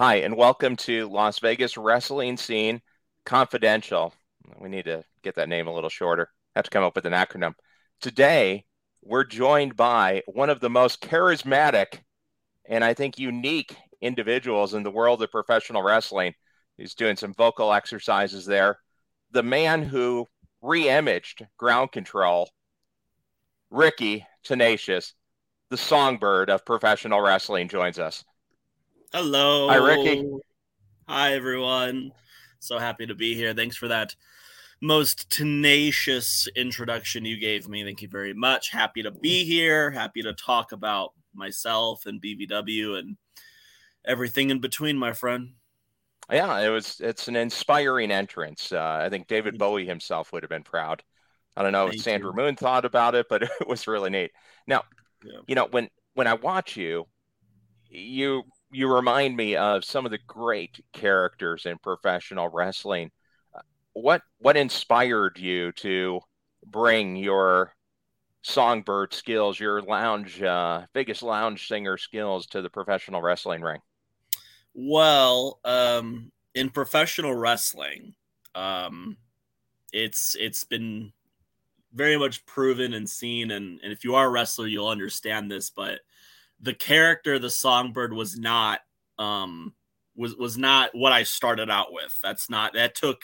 Hi, and welcome to Las Vegas Wrestling Scene Confidential. We need to get that name a little shorter. Have to come up with an acronym. Today, we're joined by one of the most charismatic and I think unique individuals in the world of professional wrestling. He's doing some vocal exercises there. The man who re-imaged ground control, Ricky Tenacious, the songbird of professional wrestling, joins us. Hello. Hi, Ricky. Hi, everyone. So happy to be here. Thanks for that most tenacious introduction you gave me. Thank you very much. Happy to be here. Happy to talk about myself and BVW and everything in between, my friend. Yeah, it was. It's an inspiring entrance. Uh, I think David. Bowie himself would have been proud. I don't know Thank if Sandra you. Moon thought about it, but it was really neat. Now, Yeah. you know, when when I watch you, you you remind me of some of the great characters in professional wrestling. Uh, What what inspired you to bring your songbird skills, your lounge, uh, Vegas lounge singer skills to the professional wrestling ring? Well, um, in professional wrestling, um, it's it's been very much proven and seen, and, and if you are a wrestler, you'll understand this. But the character, the songbird, was not um, was was not what I started out with. That's not that took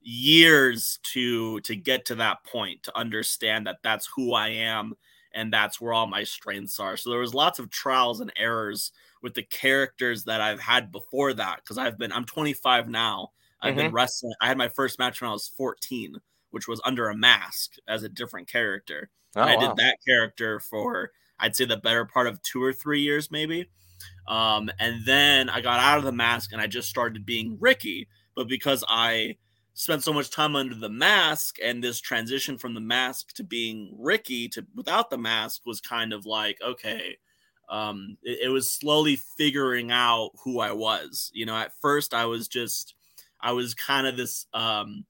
years to to get to that point to understand that that's who I am and that's where all my strengths are. So there was lots of trials and errors with the characters that I've had before that because I've been I'm 25 now. I've been wrestling. I had my first match when I was 14, which was under a mask as a different character. Oh, and I wow. did that character for I'd say the better part of two or three years, maybe. Um, and then I got out of the mask and I just started being Ricky. But because I spent so much time under the mask and this transition from the mask to being Ricky to without the mask was kind of like, okay, um, it, it was slowly figuring out who I was. You know, at first I was just, I was kind of this, um,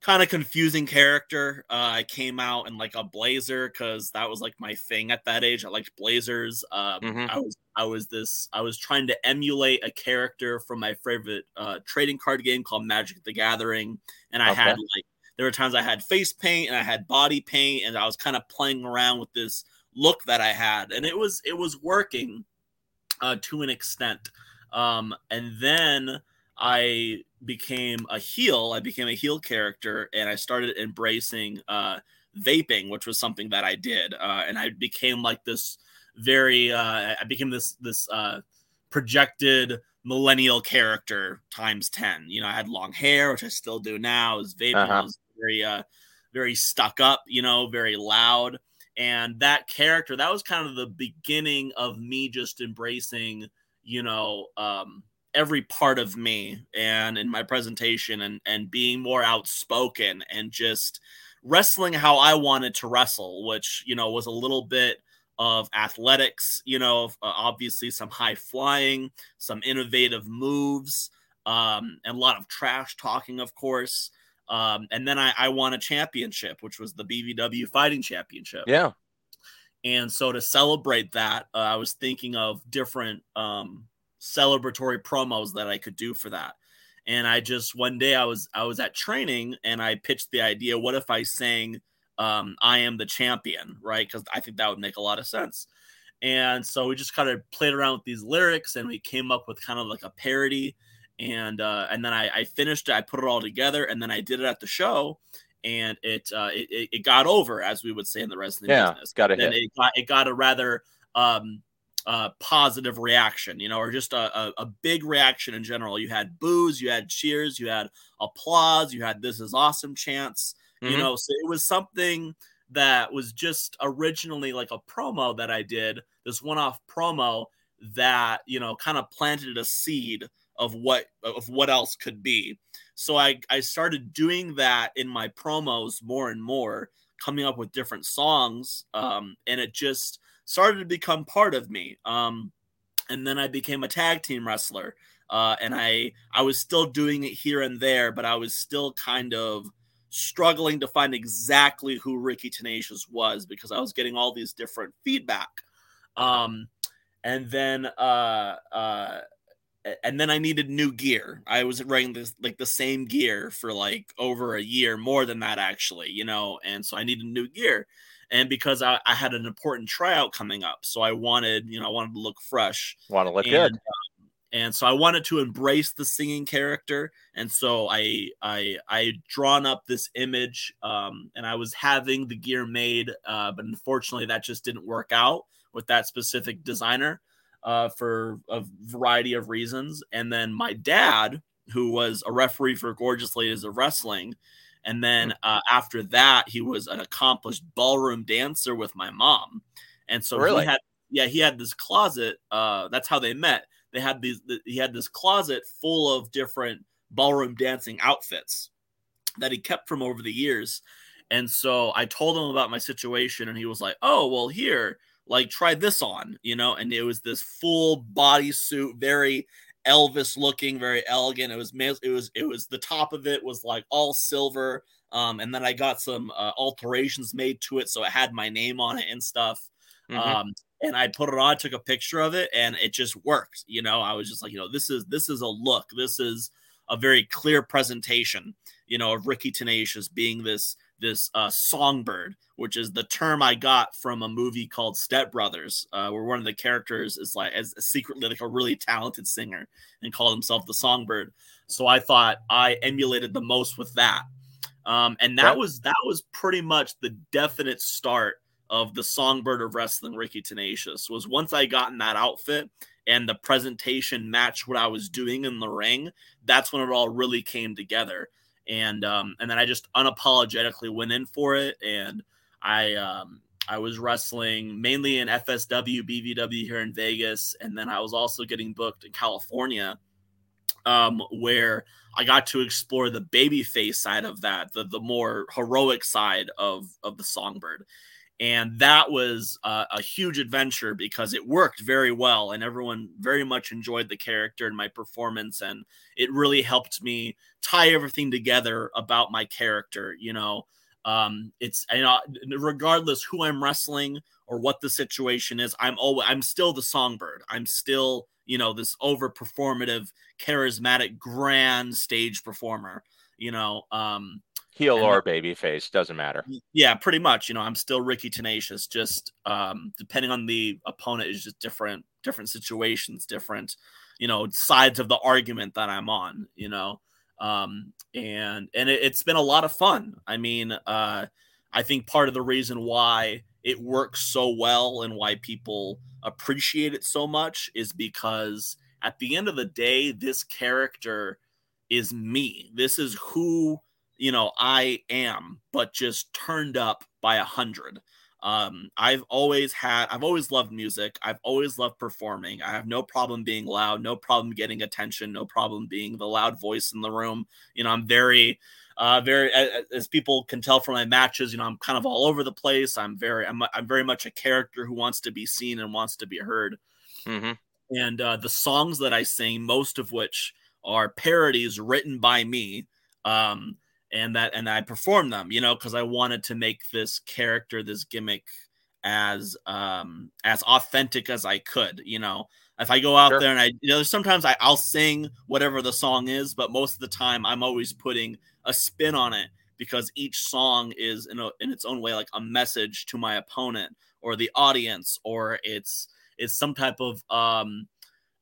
kind of confusing character. Uh, I came out in like a blazer because that was like my thing at that age. I liked blazers. Um, Mhm. I was I was this I was trying to emulate a character from my favorite uh, trading card game called Magic the Gathering, and I Okay. had like there were times I had face paint and I had body paint, and I was kind of playing around with this look that I had, and it was it was working uh, to an extent. Um, and then I became a heel. I became a heel character, and I started embracing uh, vaping, which was something that I did, uh, and I became like this very. Uh, I became this this uh, projected millennial character times ten. You know, I had long hair, which I still do now. I was vaping. Uh-huh. was very uh, very stuck up. You know, very loud. And that character, that was kind of the beginning of me just embracing, you know, um, every part of me and in my presentation and and being more outspoken and just wrestling how I wanted to wrestle, which you know was a little bit of athletics, you know, uh, obviously some high flying, some innovative moves, um, and a lot of trash talking, of course. Um, and then I, I won a championship, which was the BVW Fighting Championship. Yeah. And so to celebrate that, uh, I was thinking of different um, celebratory promos that I could do for that. And I just one day I was I was at training and I pitched the idea, what if I sang um, I am the champion, right? Because I think that would make a lot of sense. And so we just kind of played around with these lyrics and we came up with kind of like a parody. And uh, and then I, I finished it, I put it all together, and then I did it at the show, and it uh, it, it- got over, as we would say in the wrestling Yeah, business. got a hit. it got it got a rather um, uh, positive reaction, you know, or just a, a, a big reaction in general. You had boos, you had cheers, you had applause, you had this is awesome chants, you Mhm. know. So it was something that was just originally like a promo that I did, this one off promo that, you know, kind of planted a seed of what of what else could be. So I I started doing that in my promos more and more, coming up with different songs, um, and it just started to become part of me. Um, and then I became a tag team wrestler, uh, and I I was still doing it here and there, but I was still kind of struggling to find exactly who Ricky Tenacious was because I was getting all these different feedback. Um, and then uh, uh, and then I needed new gear. I was wearing this like the same gear for like over a year, more than that actually, you know, and so I needed new gear. And because I, I had an important tryout coming up, so I wanted, you know, I wanted to look fresh. Want to look and, good. Um, and so I wanted to embrace the singing character, and so I I I drawn up this image, um, and I was having the gear made, uh, but unfortunately that just didn't work out with that specific designer uh, for a variety of reasons. And then my dad, who was a referee for Gorgeous Ladies of Wrestling, and then uh, after that, he was an accomplished ballroom dancer with my mom. And so really? he had, yeah, he had this closet. Uh, that's how they met. They had these. He had this closet full of different ballroom dancing outfits that he kept from over the years. And so I told him about my situation, and he was like, "Oh, well, here, like try this on, you know, and it was this full bodysuit, very Elvis looking, very elegant. It was it was it was the top of it was like all silver. Um, and then I got some uh, alterations made to it, so it had my name on it and stuff. Mm-hmm. Um, and I put it on, took a picture of it, and it just worked. You know, I was just like, you know, this is this is a look. This is a very clear presentation. You know, of Ricky Tenacious being this this uh, songbird, which is the term I got from a movie called Step Brothers, uh, where one of the characters is like as secretly like a really talented singer and called himself the songbird. So I thought I emulated the most with that, um, and that was that was pretty much the definite start of the songbird of wrestling. Ricky Tenacious was once I got in that outfit and the presentation matched what I was doing in the ring. That's when it all really came together and um, and then I just unapologetically went in for it, and I um, I was wrestling mainly in FSW, BVW here in Vegas, and then I was also getting booked in California, um, where I got to explore the babyface side of that, the the more heroic side of of the Songbird, and that was uh, a huge adventure because it worked very well and everyone very much enjoyed the character and my performance and it really helped me tie everything together about my character you know? Um it's you know regardless who i'm wrestling or what the situation is i'm always i'm still the songbird. I'm still you know this over performative charismatic grand stage performer you know? Um heel and, or baby face doesn't matter. yeah pretty much you know i'm still ricky tenacious just um depending on the opponent is just different different situations different you know sides of the argument that i'm on you know? Um and and it, it's been a lot of fun. I mean uh i think part of the reason why it works so well and why people appreciate it so much is because at the end of the day this character is me. This is who you know, I am, but just turned up by a hundred. Um, I've always had, I've always loved music. I've always loved performing. I have no problem being loud, no problem getting attention, no problem being the loud voice in the room. You know, I'm very, uh, very, as people can tell from my matches, you know, I'm kind of all over the place. I'm very, I'm, I'm very much a character who wants to be seen and wants to be heard. Mm-hmm. And uh, the songs that I sing, most of which are parodies written by me. Um, and that and I performed them, you know, because I wanted to make this character, this gimmick, as um as authentic as I could, you know. If I go out sure. there and I, you know, sometimes I, I'll sing whatever the song is, but most of the time I'm always putting a spin on it because each song is in a, in its own way like a message to my opponent or the audience, or it's it's some type of um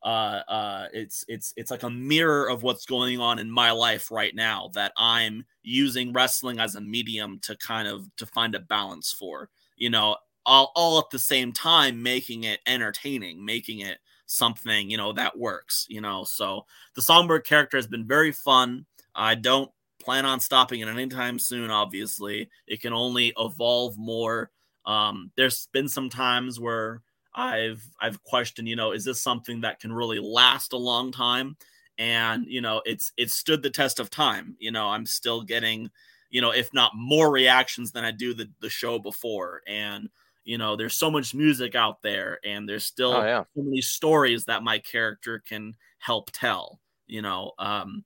uh, uh, it's it's it's like a mirror of what's going on in my life right now that I'm using wrestling as a medium to kind of to find a balance for. You know, all all at the same time making it entertaining, making it something you know that works. You know, so the Songbird character has been very fun. I don't plan on stopping it anytime soon. Obviously, it can only evolve more. Um, there's been some times where I've I've questioned, you know, is this something that can really last a long time? And you know, it's it's stood the test of time. You know, I'm still getting, you know, if not more reactions than I do the the show before. And you know, there's so much music out there, and there's still oh, yeah. so many stories that my character can help tell. You know, um,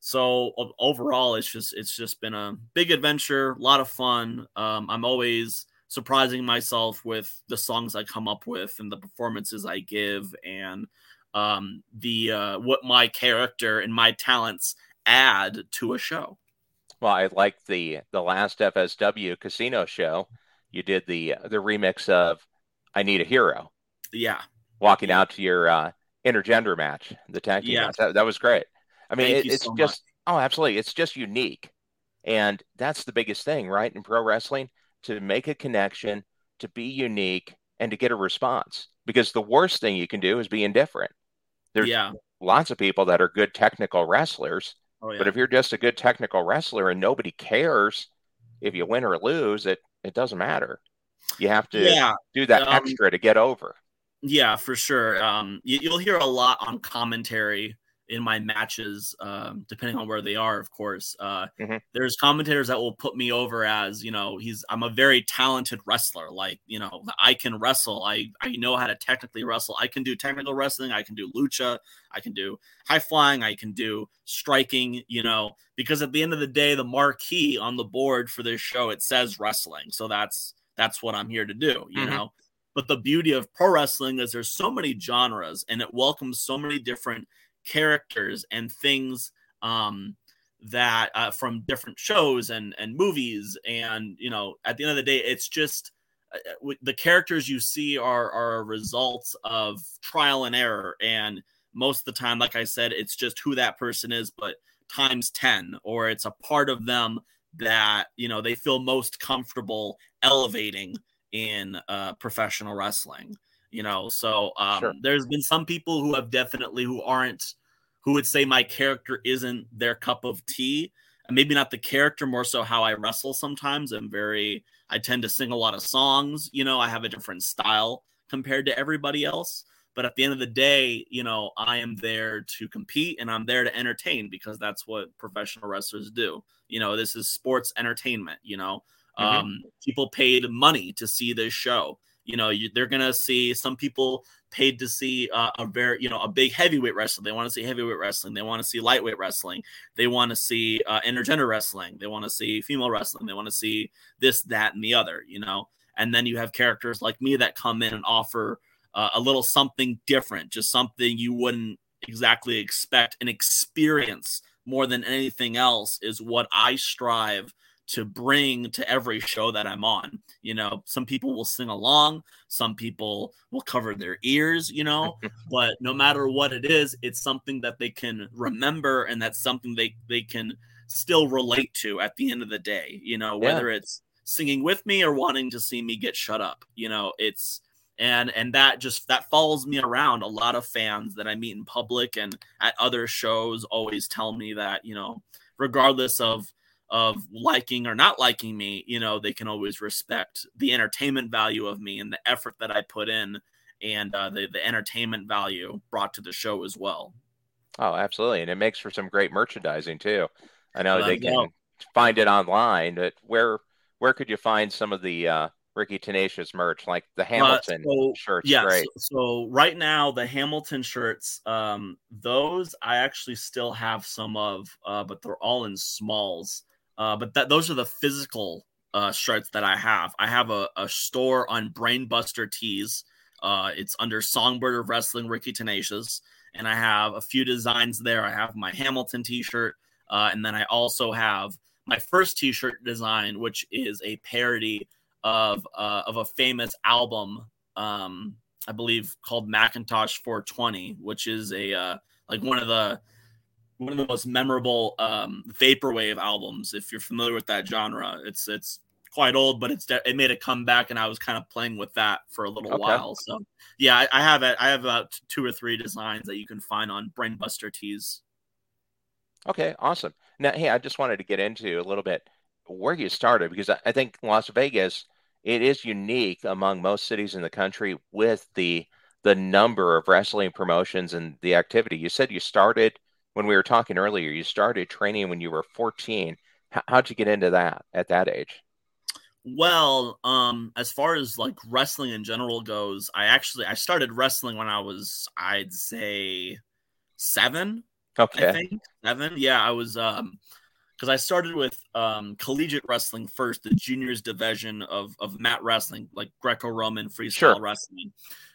so overall, it's just it's just been a big adventure, a lot of fun. Um, I'm always surprising myself with the songs I come up with and the performances I give. And um, the uh, what my character and my talents add to a show. Well, I like the the last FSW casino show. You did the the remix of "I Need a Hero." Yeah, walking out to your uh, intergender match, the tag team yeah. match. That, that was great. I mean, it, it's so just much. oh, absolutely, it's just unique, and that's the biggest thing, right? In pro wrestling, to make a connection, to be unique, and to get a response. Because the worst thing you can do is be indifferent. There's yeah. lots of people that are good technical wrestlers, oh, yeah. but if you're just a good technical wrestler and nobody cares if you win or lose, it it doesn't matter. You have to yeah. do that um, extra to get over. Yeah, for sure. Um, you, will hear a lot on commentary in my matches, um, depending on where they are, of course. Uh, mm-hmm. There's commentators that will put me over as, you know, he's I'm a very talented wrestler. Like, you know, I can wrestle. I I know how to technically wrestle. I can do technical wrestling. I can do lucha. I can do high flying. I can do striking. You know, because at the end of the day, the marquee on the board for this show it says wrestling. So that's that's what I'm here to do. You mm-hmm. know. But the beauty of pro wrestling is there's so many genres and it welcomes so many different characters and things um, that uh, from different shows and and movies. And you know at the end of the day it's just uh, uh the characters you see are are results of trial and error. And most of the time like i said it's just who that person is but times 10 or it's a part of them that you know they feel most comfortable elevating in uh, professional wrestling you know so um, sure. there's been some people who have definitely who aren't who would say my character isn't their cup of tea and maybe not the character more so how i wrestle sometimes i'm very i tend to sing a lot of songs you know i have a different style compared to everybody else but at the end of the day you know i am there to compete and i'm there to entertain because that's what professional wrestlers do you know this is sports entertainment you know mm-hmm. um, people paid money to see this show you know, you, they're gonna see some people paid to see uh, a very, you know, a big heavyweight wrestling. They want to see heavyweight wrestling. They want to see lightweight wrestling. They want to see uh, intergender wrestling. They want to see female wrestling. They want to see this, that, and the other. You know, and then you have characters like me that come in and offer uh, a little something different, just something you wouldn't exactly expect. An experience more than anything else is what I strive to bring to every show that I'm on. You know, some people will sing along, some people will cover their ears, you know, but no matter what it is, it's something that they can remember and that's something they they can still relate to at the end of the day, you know, whether yeah. it's singing with me or wanting to see me get shut up. You know, it's and and that just that follows me around a lot of fans that i meet in public and at other shows always tell me that you know regardless of of liking or not liking me, you know, they can always respect the entertainment value of me and the effort that I put in and uh, the, the entertainment value brought to the show as well. Oh, absolutely. And it makes for some great merchandising too. I know they can find it online, but where where could you find some of the uh, Ricky Tenacious merch, like the uh, Hamilton uh, so, shirts? Yeah, so, so, right now the Hamilton shirts, um, those I actually still have some of, uh, but they're all in smalls. Uh, but that those are the physical uh, shirts that I have. I have a, a store on Brainbuster Tees. Uh, it's under Songbird of Wrestling, Ricky Tenacious, and I have a few designs there. I have my Hamilton T-shirt, uh, and then I also have my first T-shirt design, which is a parody of uh, of a famous album, um, I believe called Macintosh 420, which is a uh, like one of the one of the most memorable um, vaporwave albums. If you're familiar with that genre, it's it's quite old, but it's it made a comeback, and I was kind of playing with that for a little okay. while. So yeah, I, I, have it. I have about two or three designs that you can find on Brainbuster Tees. Okay, awesome. Now, hey, I just wanted to get into a little bit where you started because I, I think Las Vegas it is unique among most cities in the country with the the number of wrestling promotions and the activity. You said you started when we were talking earlier, you started training when you were 14. how'd you get into that at that age? Well, um, as far as like wrestling in general goes, I actually I started wrestling when I was I'd say seven. Okay. I think seven. Yeah, I was um because I started with um collegiate wrestling first, the juniors division of of mat wrestling, like Greco-Roman freestyle sure. wrestling.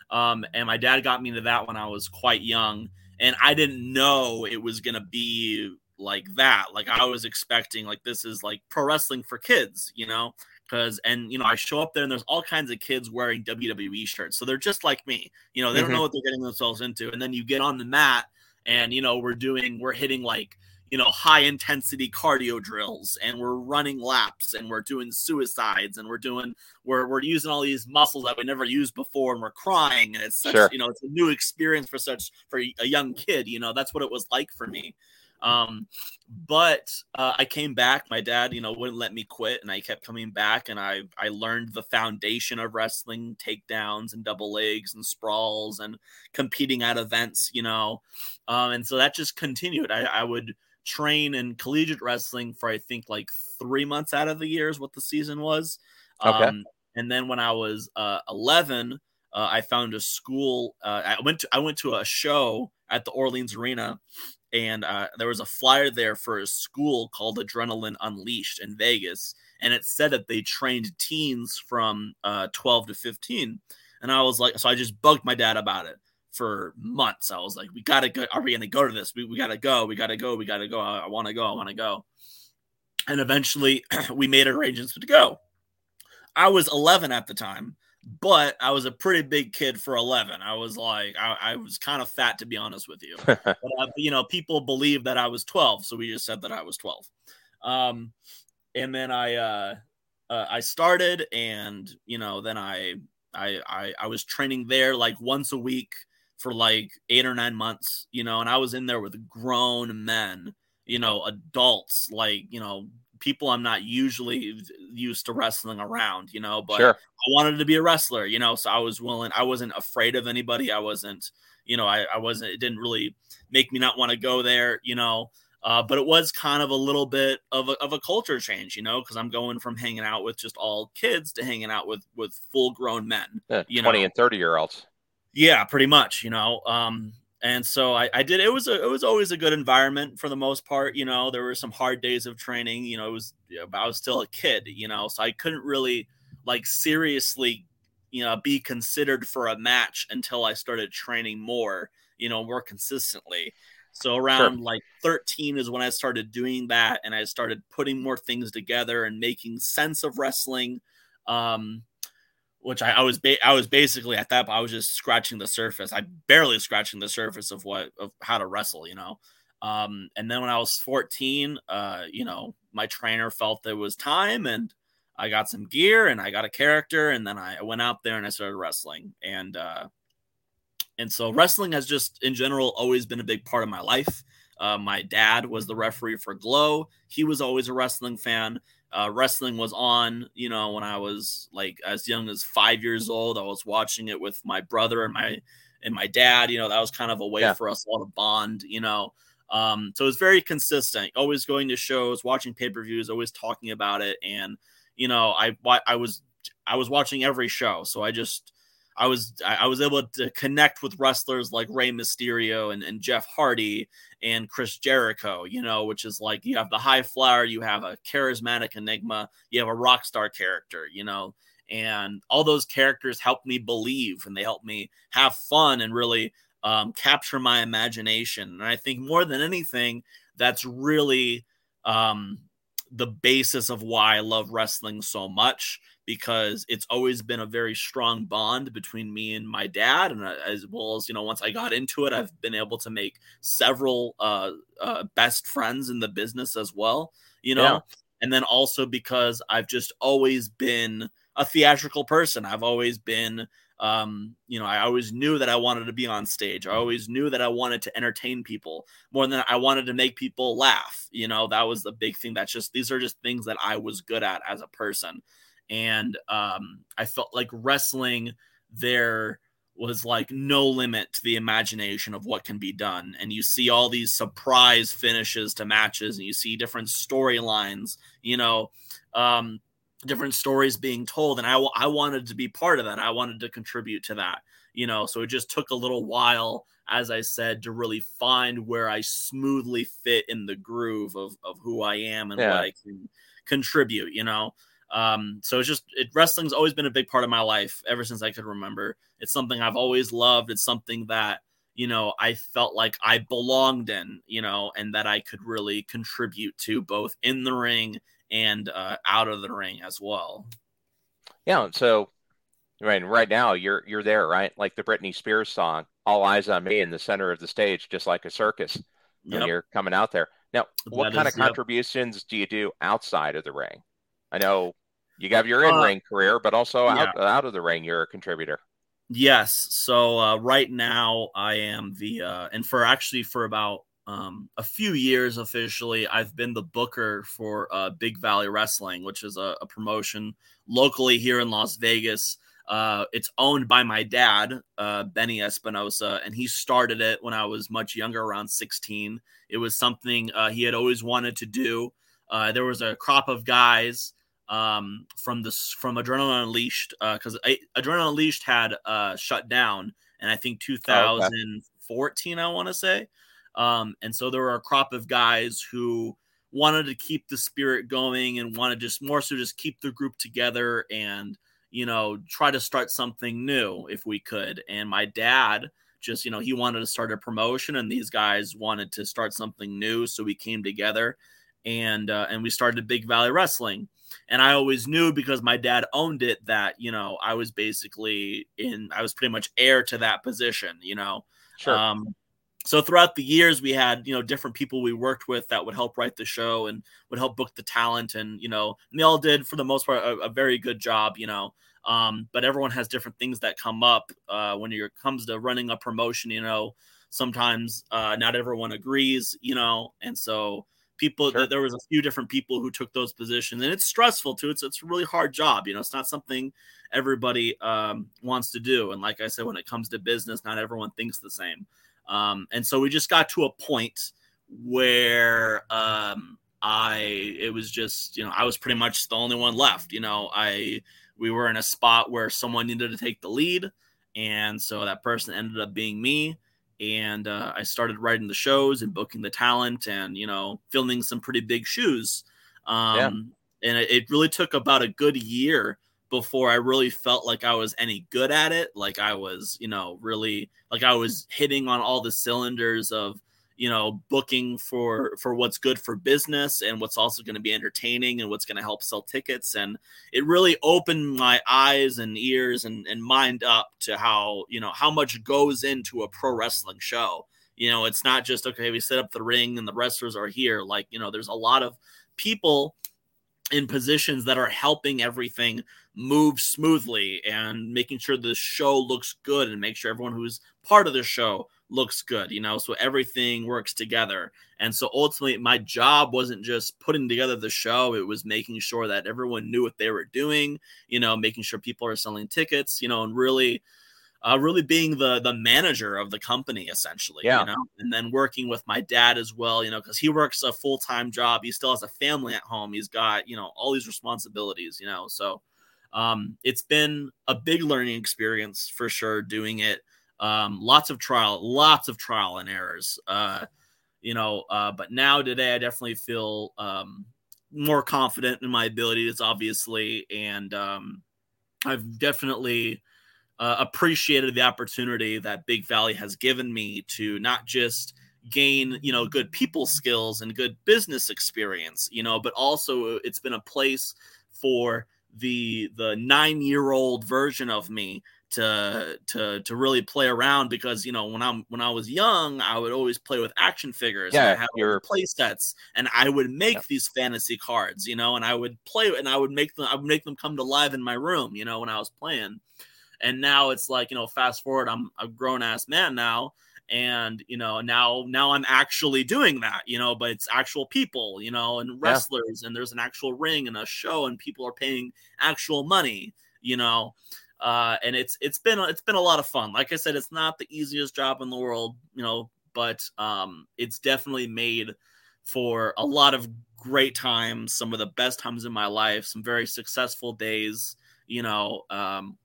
Um, and my dad got me into that when I was quite young, and I didn't know it was gonna be like that. Like I was expecting, like this is like pro wrestling for kids, you know. Because and you know I show up there and there's all kinds of kids wearing WWE shirts, so they're just like me. You know they mm-hmm. don't know what they're getting themselves into, and then you get on the mat and you know we're doing we're hitting like you know high intensity cardio drills and we're running laps and we're doing suicides and we're doing we're we're using all these muscles that we never used before and we're crying and it's such sure. you know it's a new experience for such for a young kid you know that's what it was like for me. Um but uh, i came back my dad you know wouldn't let me quit and i kept coming back and i i learned the foundation of wrestling takedowns and double legs and sprawls and competing at events you know. Um and so that just continued. I i would train in collegiate wrestling for I think like three months out of the year is what the season was. Okay. Um, and then when I was uh, 11, uh, I found a school. Uh, I went to I went to a show at the Orleans Arena, and uh, there was a flyer there for a school called Adrenaline Unleashed in Vegas, and it said that they trained teens from uh, 12 to 15. And I was like, so I just bugged my dad about it for months. I was like, we gotta go. Are we gonna go to this? We, we gotta go. We gotta go. We gotta go. I, I want to go. I want to go. And eventually, we made arrangements to go. I was 11 at the time, but I was a pretty big kid for 11. I was like, I, I was kind of fat to be honest with you. but, uh, you know, people believed that I was 12, so we just said that I was 12. Um, and then I, uh, uh, I started, and you know, then I, I, I, I was training there like once a week for like eight or nine months, you know, and I was in there with grown men, you know, adults, like, you know, people I'm not usually used to wrestling around, you know, but sure. I wanted to be a wrestler, you know, so I was willing, I wasn't afraid of anybody. I wasn't, you know, I, I wasn't, it didn't really make me not want to go there, you know. Uh, but it was kind of a little bit of a, of a culture change, you know, because I'm going from hanging out with just all kids to hanging out with with full grown men, yeah, you 20 know? and 30 year olds. Yeah, pretty much, you know. Um, and so I, I did. It was a, it was always a good environment for the most part. You know, there were some hard days of training. You know, it was I was still a kid. You know, so I couldn't really like seriously, you know, be considered for a match until I started training more. You know, more consistently. So around sure. like 13 is when I started doing that, and I started putting more things together and making sense of wrestling. Um, which I, I was ba- I was basically at that I was just scratching the surface. I barely scratching the surface of what of how to wrestle, you know. Um, and then when I was 14, uh, you know, my trainer felt there was time and I got some gear and I got a character and then I went out there and I started wrestling. And uh and so wrestling has just in general always been a big part of my life. Uh, my dad was the referee for Glow. He was always a wrestling fan uh, wrestling was on, you know, when I was like as young as five years old. I was watching it with my brother and my and my dad. You know, that was kind of a way yeah. for us all to bond. You know, um, so it was very consistent. Always going to shows, watching pay per views, always talking about it, and you know, I I was I was watching every show, so I just I was I was able to connect with wrestlers like Rey Mysterio and, and Jeff Hardy and Chris Jericho, you know, which is like you have the high flyer, you have a charismatic enigma, you have a rock star character, you know, and all those characters help me believe and they help me have fun and really um, capture my imagination. And I think more than anything, that's really um, the basis of why I love wrestling so much because it's always been a very strong bond between me and my dad and uh, as well as you know once i got into it i've been able to make several uh, uh, best friends in the business as well you know yeah. and then also because i've just always been a theatrical person i've always been um, you know, I always knew that I wanted to be on stage. I always knew that I wanted to entertain people more than I wanted to make people laugh. You know, that was the big thing. That's just these are just things that I was good at as a person and um, I felt like wrestling there was like no limit to the imagination of what can be done. And you see all these surprise finishes to matches and you see different storylines you know um, different stories being told. And I, I wanted to be part of that. I wanted to contribute to that you know? So it just took a little while as i said to really find where i smoothly fit in the groove of, of who i am and yeah. what i can contribute you know Um, so it's just it, wrestling's always been a big part of my life ever since I could remember. It's something I've always loved. It's something that you know I felt like I belonged in, you know, and that I could really contribute to both in the ring and uh, out of the ring as well. Yeah. So right right now you're you're there, right? Like the Britney Spears song, "All Eyes on Me" in the center of the stage, just like a circus. Yep. When you're coming out there. Now, what that kind is, of contributions yep. do you do outside of the ring? I know you have your in ring uh, career, but also yeah. out, out of the ring, you're a contributor. Yes. So uh, right now, I am the uh, and for actually for about um, a few years officially, I've been the booker for uh, Big Valley Wrestling, which is a, a promotion locally here in Las Vegas. Uh, it's owned by my dad, uh, Benny Espinosa, and he started it when I was much younger, around 16. It was something uh, he had always wanted to do. Uh, there was a crop of guys um, from this from Adrenaline Unleashed because uh, Adrenaline Unleashed had uh, shut down, and I think 2014, oh, okay. I want to say. Um, and so there were a crop of guys who wanted to keep the spirit going and wanted just more so just keep the group together and you know try to start something new if we could. And my dad just you know he wanted to start a promotion, and these guys wanted to start something new, so we came together and uh, and we started Big Valley Wrestling. And I always knew because my dad owned it that you know I was basically in I was pretty much heir to that position. You know, sure. Um, so throughout the years we had you know different people we worked with that would help write the show and would help book the talent and you know and they all did for the most part a, a very good job you know um, but everyone has different things that come up uh, when it comes to running a promotion you know sometimes uh, not everyone agrees you know and so people sure. there was a few different people who took those positions and it's stressful too it's it's a really hard job you know it's not something everybody um, wants to do and like i said when it comes to business not everyone thinks the same um, and so we just got to a point where um, i it was just you know i was pretty much the only one left you know i we were in a spot where someone needed to take the lead and so that person ended up being me and uh, I started writing the shows and booking the talent and you know filming some pretty big shoes. Um, yeah. And it, it really took about a good year before I really felt like I was any good at it. Like I was, you know, really like I was hitting on all the cylinders of you know booking for for what's good for business and what's also going to be entertaining and what's going to help sell tickets. And it really opened my eyes and ears and, and mind up to how you know how much goes into a pro wrestling show. You know it's not just okay we set up the ring and the wrestlers are here. Like you know there's a lot of people in positions that are helping everything move smoothly and making sure the show looks good and make sure everyone who's part of the show looks good, you know, so everything works together. And so ultimately, my job wasn't just putting together the show, it was making sure that everyone knew what they were doing, you know, making sure people are selling tickets, you know, and really. Uh, really being the the manager of the company essentially yeah. you know and then working with my dad as well you know because he works a full-time job he still has a family at home he's got you know all these responsibilities you know so um, it's been a big learning experience for sure doing it um, lots of trial, lots of trial and errors. Uh, you know, uh, but now today I definitely feel um, more confident in my abilities, obviously, and um, I've definitely uh, appreciated the opportunity that Big Valley has given me to not just gain you know good people skills and good business experience you know but also it's been a place for the the nine year old version of me to to to really play around because you know when I'm when I was young I would always play with action figures yeah and I your play sets and I would make yeah. these fantasy cards you know and I would play and I would make them I would make them come to life in my room you know when I was playing and now it's like you know fast forward I'm a grown ass man now and you know now now I'm actually doing that you know but it's actual people you know and wrestlers yeah. and there's an actual ring and a show and people are paying actual money you know uh, and it's it's been it's been a lot of fun. Like I said, it's not the easiest job in the world, you know, but um, it's definitely made for a lot of great times, some of the best times in my life, some very successful days, you know. Um,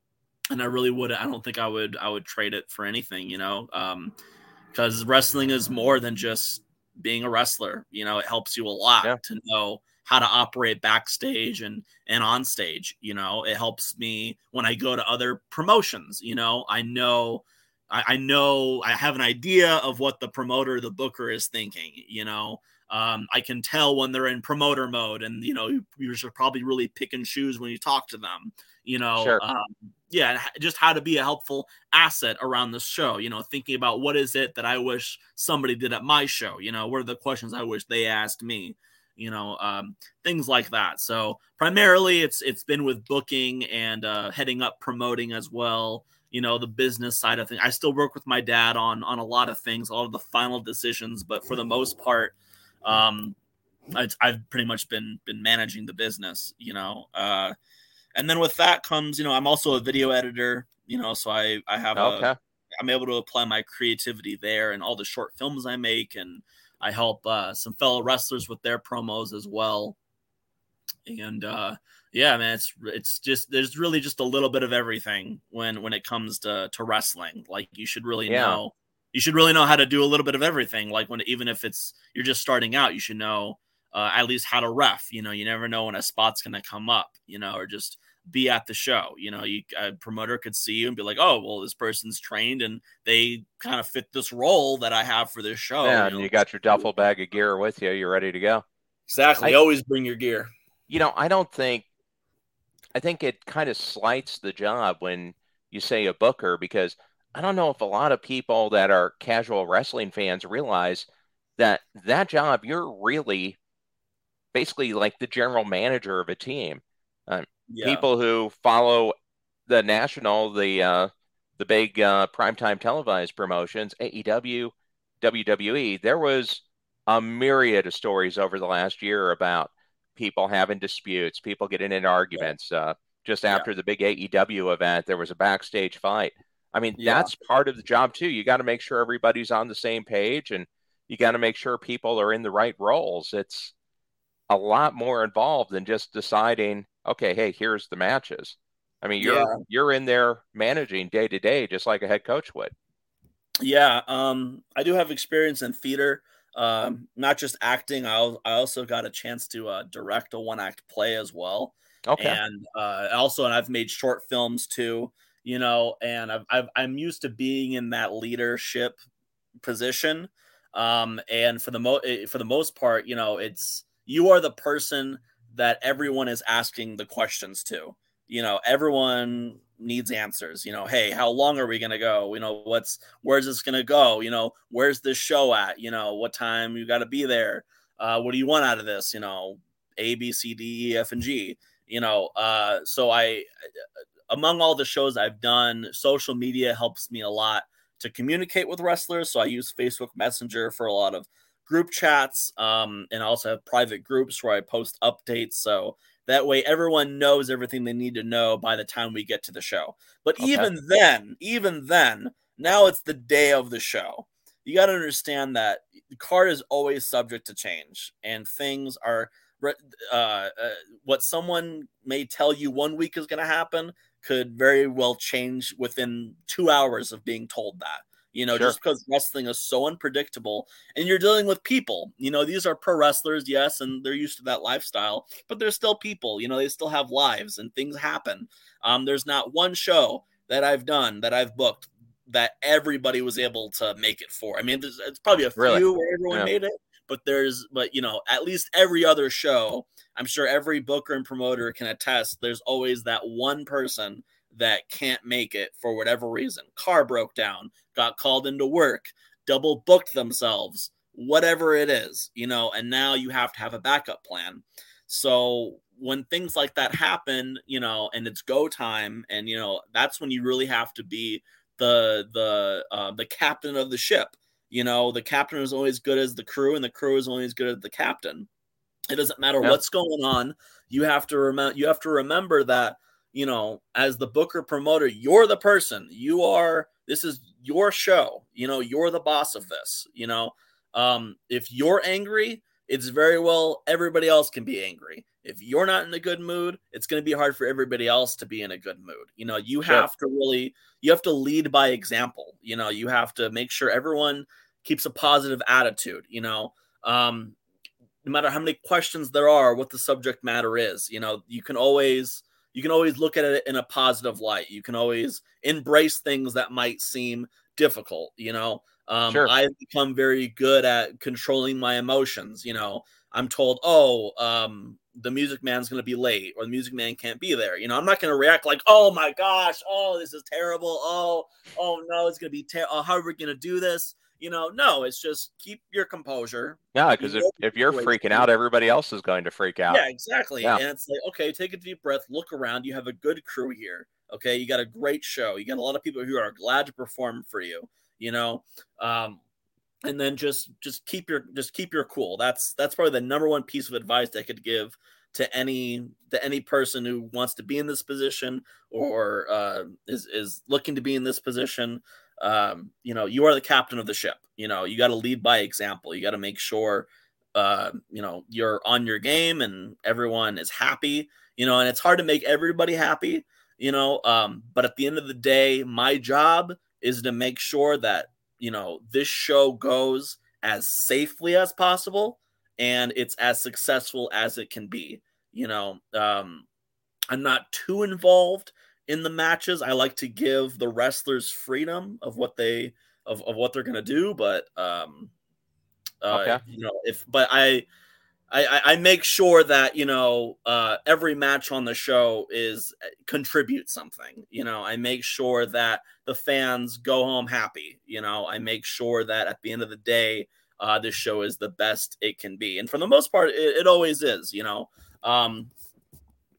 and I really would I don't think I would I would trade it for anything, you know, Um, because wrestling is more than just being a wrestler. You know, it helps you a lot yeah. to know how to operate backstage and and on stage. You know, it helps me when I go to other promotions. You know, I know. I, I know I have an idea of what the promoter, the booker is thinking, you know, um, I can tell when they're in promoter mode, and you know you should probably really pick and choose when you talk to them. You know, sure. um, yeah, just how to be a helpful asset around the show. You know, thinking about what is it that I wish somebody did at my show. You know, what are the questions I wish they asked me. You know, um, things like that. So primarily, it's it's been with booking and uh, heading up promoting as well you know the business side of things i still work with my dad on on a lot of things a lot of the final decisions but for the most part um, I, have pretty much been been managing the business, you know. Uh, and then with that comes, you know, I'm also a video editor, you know, so I I have okay. a I'm able to apply my creativity there and all the short films I make, and I help uh, some fellow wrestlers with their promos as well. And uh, yeah, man, it's it's just there's really just a little bit of everything when when it comes to to wrestling. Like you should really yeah. know you should really know how to do a little bit of everything. Like when even if it's you're just starting out, you should know uh, at least how to ref. You know, you never know when a spot's going to come up. You know, or just be at the show. You know, you a promoter could see you and be like, "Oh, well, this person's trained and they kind of fit this role that I have for this show." Yeah, and you, know? you got your duffel bag of gear with you. You're ready to go. Exactly. I, Always bring your gear. You know, I don't think. I think it kind of slights the job when you say a booker because I don't know if a lot of people that are casual wrestling fans realize that that job you're really basically like the general manager of a team. Um, yeah. People who follow the national, the uh, the big uh, primetime televised promotions, AEW, WWE. There was a myriad of stories over the last year about people having disputes, people getting in arguments. Yeah. Uh, just after yeah. the big AEW event, there was a backstage fight. I mean, yeah. that's part of the job too. You got to make sure everybody's on the same page and you got to make sure people are in the right roles. It's a lot more involved than just deciding, okay, hey, here's the matches. I mean, you're yeah. you're in there managing day to day just like a head coach would. Yeah, um, I do have experience in theater, um, not just acting. I I also got a chance to uh, direct a one act play as well. Okay, and uh, also, and I've made short films too you know, and I've, I've I'm used to being in that leadership position. Um, and for the mo eh, for the most part, you know, it's you are the person that everyone is asking the questions to. You know, everyone needs answers. You know, hey, how long are we gonna go? You know, what's where's this gonna go? You know, where's this show at? You know, what time you got to be there? Uh, what do you want out of this? You know, A, B, C, D, E, F, and G. You know, uh, so I among all the shows I've done, social media helps me a lot to communicate with wrestlers. So I use Facebook Messenger for a lot of group chats, um, and I also have private groups where I post updates. So that way, everyone knows everything they need to know by the time we get to the show. But okay. even then, even then, now it's the day of the show. You got to understand that the card is always subject to change, and things are uh, uh, what someone may tell you one week is going to happen could very well change within two hours of being told that. You know, sure. just because wrestling is so unpredictable and you're dealing with people. You know, these are pro wrestlers, yes, and they're used to that lifestyle, but they're still people. You know, they still have lives and things happen. Um, there's not one show that I've done that I've booked that everybody was able to make it for. I mean, there's it's probably a few really? where everyone yeah. made it, but there's, but you know, at least every other show I'm sure every booker and promoter can attest there's always that one person that can't make it for whatever reason. Car broke down, got called into work, double booked themselves, whatever it is, you know, and now you have to have a backup plan. So when things like that happen, you know, and it's go time, and you know, that's when you really have to be the the uh, the captain of the ship. You know, the captain is always good as the crew, and the crew is only as good as the captain. It doesn't matter yep. what's going on. You have to remember. You have to remember that you know, as the booker promoter, you're the person. You are. This is your show. You know, you're the boss of this. You know, um, if you're angry, it's very well everybody else can be angry. If you're not in a good mood, it's going to be hard for everybody else to be in a good mood. You know, you sure. have to really you have to lead by example. You know, you have to make sure everyone keeps a positive attitude. You know, um, no matter how many questions there are, what the subject matter is. You know, you can always you can always look at it in a positive light. You can always embrace things that might seem difficult. You know, um, sure. I've become very good at controlling my emotions. You know, I'm told, oh, um, the music man's going to be late or the music man can't be there. You know, I'm not going to react like, oh my gosh, oh, this is terrible. Oh, oh no, it's going to be terrible. Oh, how are we going to do this? You know, no, it's just keep your composure. Yeah, because if, if you're freaking out, everybody else is going to freak out. Yeah, exactly. Yeah. And it's like, okay, take a deep breath, look around. You have a good crew here. Okay. You got a great show. You got a lot of people who are glad to perform for you, you know. Um, and then just just keep your just keep your cool. That's that's probably the number one piece of advice I could give to any to any person who wants to be in this position or uh, is is looking to be in this position. Um, you know, you are the captain of the ship. You know, you got to lead by example. You got to make sure uh, you know you're on your game and everyone is happy. You know, and it's hard to make everybody happy. You know, um, but at the end of the day, my job is to make sure that you know this show goes as safely as possible and it's as successful as it can be you know um i'm not too involved in the matches i like to give the wrestlers freedom of what they of, of what they're gonna do but um uh, okay. you know if but i I, I make sure that you know uh, every match on the show is uh, contribute something. You know, I make sure that the fans go home happy. You know, I make sure that at the end of the day, uh, this show is the best it can be, and for the most part, it, it always is. You know, um,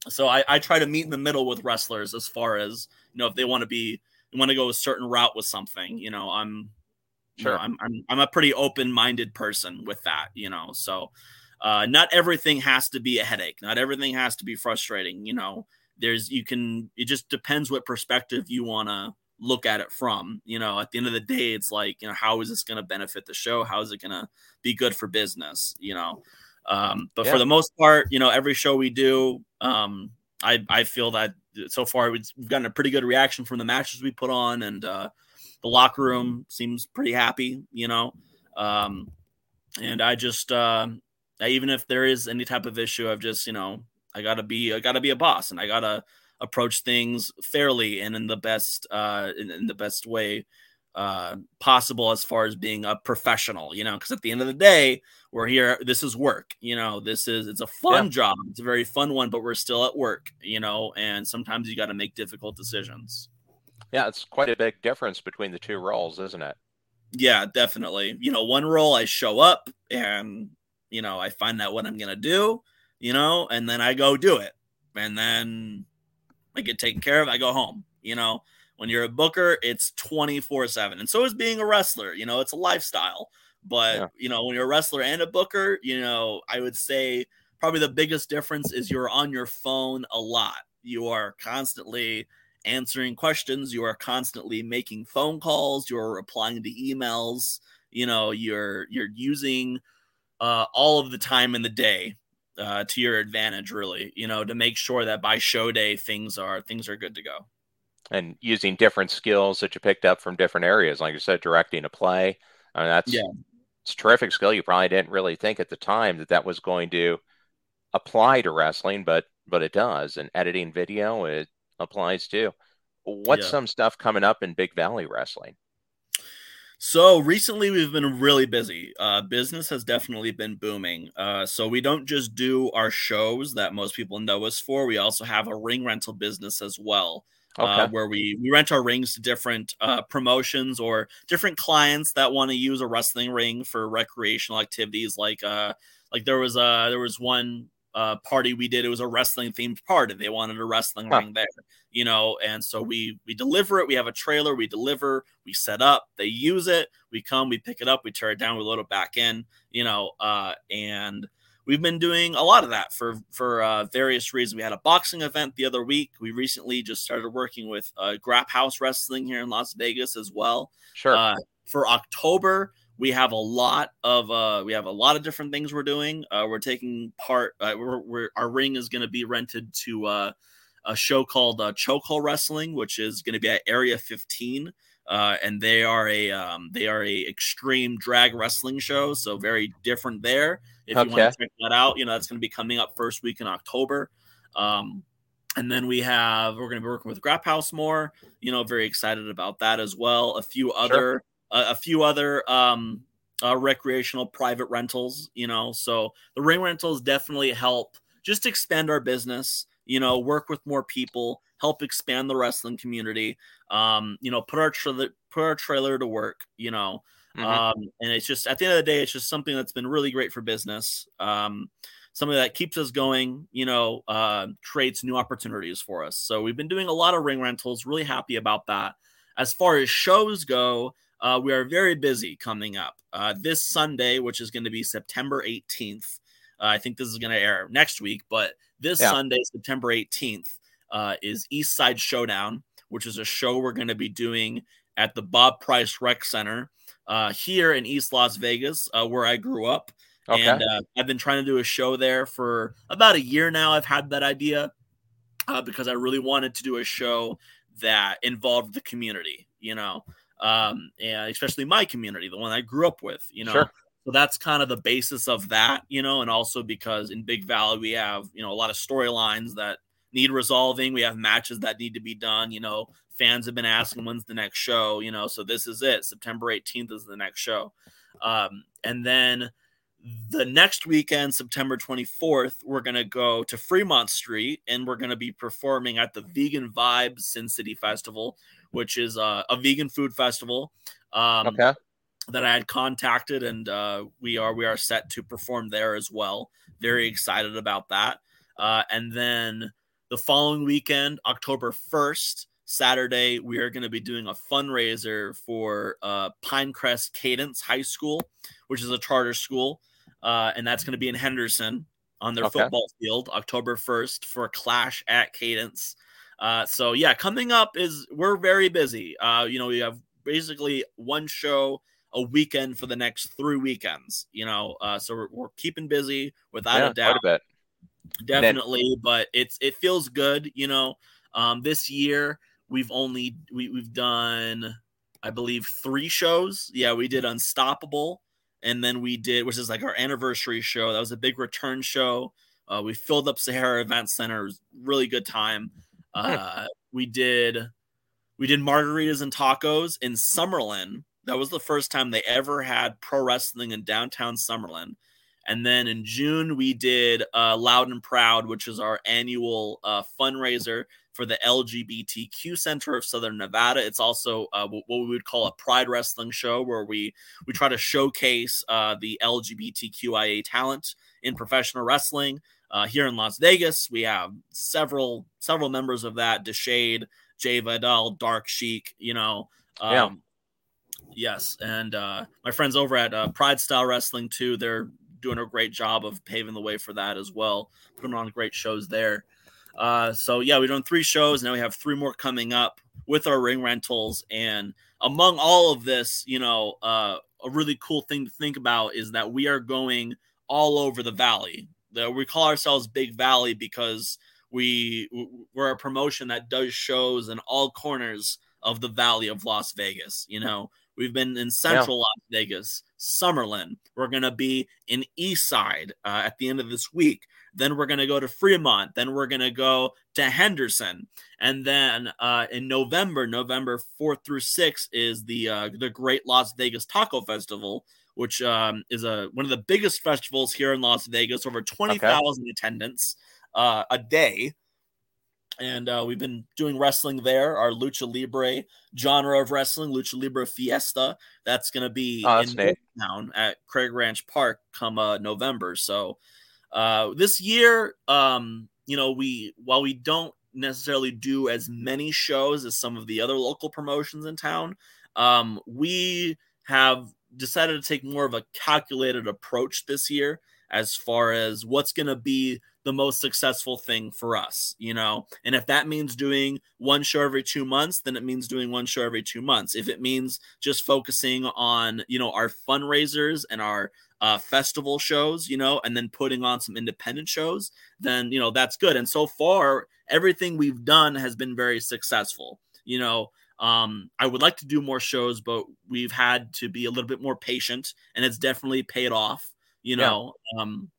so I, I try to meet in the middle with wrestlers as far as you know if they want to be want to go a certain route with something. You know, I'm sure you know, I'm, I'm I'm a pretty open minded person with that. You know, so uh, not everything has to be a headache. Not everything has to be frustrating. You know, there's you can. It just depends what perspective you want to look at it from. You know, at the end of the day, it's like you know, how is this going to benefit the show? How is it going to be good for business? You know, um, but yeah. for the most part, you know, every show we do, um, I I feel that so far we've gotten a pretty good reaction from the matches we put on, and uh, the locker room seems pretty happy. You know. Um, and I just uh, even if there is any type of issue I've just you know I gotta be I gotta be a boss and I gotta approach things fairly and in the best uh in, in the best way uh possible as far as being a professional you know because at the end of the day we're here this is work you know this is it's a fun yeah. job it's a very fun one but we're still at work you know and sometimes you got to make difficult decisions yeah it's quite a big difference between the two roles isn't it yeah definitely you know one role i show up and you know, I find out what I'm gonna do, you know, and then I go do it, and then I get taken care of. I go home, you know. When you're a booker, it's 24 seven, and so is being a wrestler. You know, it's a lifestyle. But yeah. you know, when you're a wrestler and a booker, you know, I would say probably the biggest difference is you're on your phone a lot. You are constantly answering questions. You are constantly making phone calls. You're replying to emails. You know, you're you're using uh, all of the time in the day uh, to your advantage, really. You know, to make sure that by show day things are things are good to go. And using different skills that you picked up from different areas, like you said, directing a play. I mean, that's yeah. it's terrific skill. You probably didn't really think at the time that that was going to apply to wrestling, but but it does. And editing video, it applies too. What's yeah. some stuff coming up in Big Valley Wrestling? So recently we've been really busy. Uh, business has definitely been booming. Uh, so we don't just do our shows that most people know us for. We also have a ring rental business as well, okay. uh, where we we rent our rings to different uh, promotions or different clients that want to use a wrestling ring for recreational activities. Like uh, like there was a there was one uh, party we did. It was a wrestling themed party. They wanted a wrestling huh. ring there, you know, and so we we deliver it. We have a trailer. We deliver. We set up. They use it. We come. We pick it up. We tear it down. We load it back in, you know, uh, and we've been doing a lot of that for for uh, various reasons. We had a boxing event the other week. We recently just started working with uh, Grap House Wrestling here in Las Vegas as well. Sure. Uh, for October, we have a lot of uh, we have a lot of different things we're doing. Uh, we're taking part. Uh, we're, we're, our ring is going to be rented to uh, a show called uh, Chokehold Wrestling, which is going to be at Area 15. Uh, and they are a um, they are a extreme drag wrestling show, so very different there. If okay. you want to check that out, you know that's going to be coming up first week in October. Um, and then we have we're going to be working with Grap House more. You know, very excited about that as well. A few other sure. uh, a few other um, uh, recreational private rentals. You know, so the ring rentals definitely help just expand our business. You know, work with more people, help expand the wrestling community. Um, you know, put our trailer put our trailer to work. You know, mm-hmm. um, and it's just at the end of the day, it's just something that's been really great for business. Um, something that keeps us going, you know, uh, creates new opportunities for us. So we've been doing a lot of ring rentals, really happy about that. As far as shows go, uh, we are very busy coming up. Uh, this Sunday, which is going to be September 18th, uh, I think this is going to air next week, but this yeah. Sunday, September 18th, uh, is East Side Showdown, which is a show we're going to be doing at the Bob Price Rec Center uh, here in East Las Vegas, where I grew up. Okay. And uh, I've been trying to do a show there for about a year now. I've had that idea uh, because I really wanted to do a show that involved the community, you know, um, and especially my community, the one I grew up with, you know. Sure. So that's kind of the basis of that, you know, and also because in Big Valley we have, you know, a lot of storylines that need resolving. We have matches that need to be done, you know. Fans have been asking when's the next show, you know. So this is it. September 18th is the next show. Um, and then the next weekend, September 24th, we're going to go to Fremont Street and we're going to be performing at the Vegan Vibes Sin City Festival, which is uh, a vegan food festival. Um, okay. That I had contacted, and uh, we are we are set to perform there as well. Very excited about that. Uh, and then the following weekend, October first, Saturday, we are going to be doing a fundraiser for uh, Pinecrest Cadence High School, which is a charter school uh, and that's going to be in Henderson on their okay. football field, October 1st for a clash at Cadence. Uh, so yeah, coming up is we're very busy. Uh, you know, we have basically one show a weekend for the next three weekends. You know, uh, so we're, we're keeping busy without yeah, a doubt. Definitely, then- but it's it feels good. You know, um, this year we've only we, we've done I believe three shows. Yeah, we did Unstoppable and then we did, which is like our anniversary show. That was a big return show. Uh, we filled up Sahara Event Center. It was really good time. Uh, we did we did margaritas and tacos in Summerlin. That was the first time they ever had pro wrestling in downtown Summerlin. And then in June, we did uh, Loud and Proud, which is our annual uh, fundraiser for the LGBTQ Center of Southern Nevada. It's also uh, what we would call a Pride Wrestling show, where we we try to showcase uh, the LGBTQIA talent in professional wrestling. Uh, here in Las Vegas, we have several several members of that: Deshade, Jay Vidal, Dark Sheik. You know, um, yeah. Yes, and uh, my friends over at uh, Pride Style Wrestling too. They're doing a great job of paving the way for that as well. Putting on great shows there. Uh, so yeah, we've done three shows. Now we have three more coming up with our ring rentals. And among all of this, you know, uh, a really cool thing to think about is that we are going all over the valley. We call ourselves Big Valley because we we're a promotion that does shows in all corners of the valley of Las Vegas. You know, we've been in Central yeah. Las Vegas, Summerlin. We're gonna be in East Side uh, at the end of this week. Then we're going to go to Fremont. Then we're going to go to Henderson. And then uh, in November, November 4th through 6th, is the uh, the Great Las Vegas Taco Festival, which um, is a one of the biggest festivals here in Las Vegas, over 20,000 okay. attendants uh, a day. And uh, we've been doing wrestling there, our lucha libre genre of wrestling, lucha libre fiesta. That's going to be oh, in town at Craig Ranch Park come uh, November. So uh, this year, um, you know, we while we don't necessarily do as many shows as some of the other local promotions in town, um, we have decided to take more of a calculated approach this year as far as what's going to be the most successful thing for us, you know. And if that means doing one show every 2 months, then it means doing one show every 2 months. If it means just focusing on, you know, our fundraisers and our uh, festival shows, you know, and then putting on some independent shows, then, you know, that's good. And so far, everything we've done has been very successful. You know, um, I would like to do more shows, but we've had to be a little bit more patient, and it's definitely paid off. You know, yeah. um,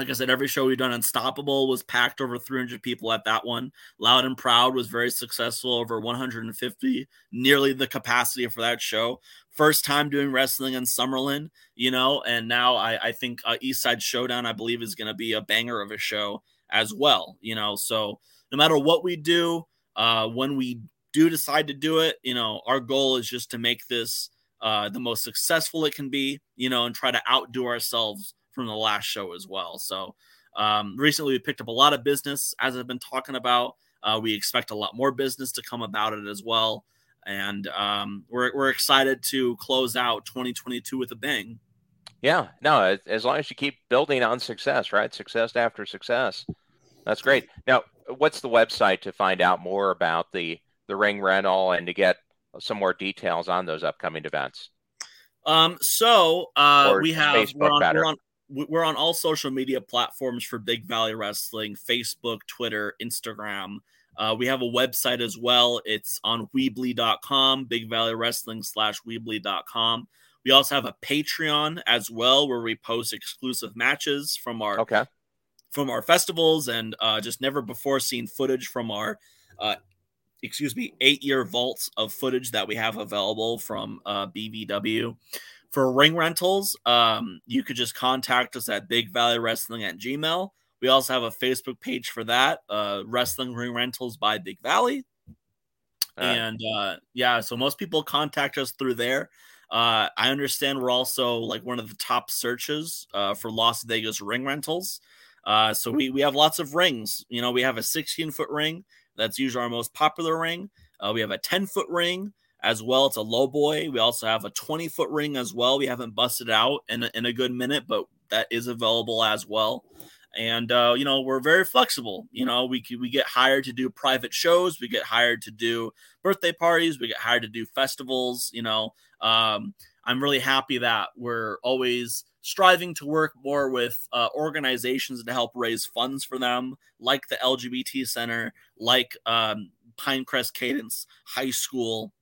like I said, every show we've done, Unstoppable was packed over 300 people at that one. Loud and Proud was very successful, over 150, nearly the capacity for that show. First time doing wrestling in Summerlin, you know, and now I, I think uh, East Side Showdown, I believe, is going to be a banger of a show as well, you know. So no matter what we do, uh, when we do decide to do it, you know, our goal is just to make this uh, the most successful it can be, you know, and try to outdo ourselves from the last show as well. So um, recently we picked up a lot of business, as I've been talking about. Uh, we expect a lot more business to come about it as well. And um, we're, we're excited to close out 2022 with a bang. Yeah, no, as long as you keep building on success, right? Success after success. That's great. Now, what's the website to find out more about the the ring rental and to get some more details on those upcoming events? Um, so uh, we have we're on, we're on, we're on all social media platforms for Big Valley Wrestling Facebook, Twitter, Instagram. Uh, we have a website as well. It's on Weebly.com, Big Valley Wrestling slash Weebly.com. We also have a Patreon as well, where we post exclusive matches from our okay. from our festivals and uh, just never before seen footage from our uh, excuse me eight year vaults of footage that we have available from uh, BVW. For ring rentals, um, you could just contact us at Big Valley Wrestling at Gmail. We also have a Facebook page for that, uh, Wrestling Ring Rentals by Big Valley. And uh, yeah, so most people contact us through there. Uh, I understand we're also like one of the top searches uh, for Las Vegas ring rentals. Uh, so we, we have lots of rings. You know, we have a 16 foot ring. That's usually our most popular ring. Uh, we have a 10 foot ring as well. It's a low boy. We also have a 20 foot ring as well. We haven't busted out in a, in a good minute, but that is available as well. And uh, you know we're very flexible. You know we we get hired to do private shows, we get hired to do birthday parties, we get hired to do festivals. You know, um, I'm really happy that we're always striving to work more with uh, organizations to help raise funds for them, like the LGBT Center, like um, Pinecrest Cadence High School,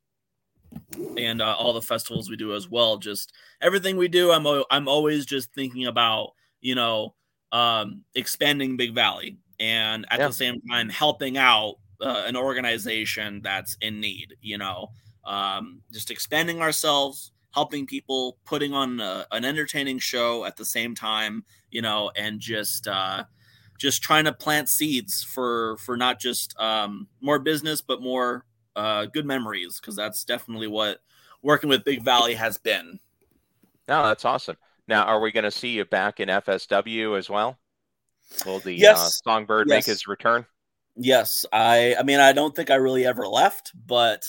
and uh, all the festivals we do as well. Just everything we do, I'm I'm always just thinking about you know um, expanding Big Valley and at yeah. the same time helping out uh, an organization that's in need. You know, um, just expanding ourselves, helping people, putting on a, an entertaining show at the same time. You know, and just uh, just trying to plant seeds for for not just um, more business but more uh, good memories because that's definitely what working with Big Valley has been. No, that's awesome. Now, are we going to see you back in FSW as well? Will the uh, yes. uh, Songbird yes. make his return? Yes, I. I mean, I don't think I really ever left, but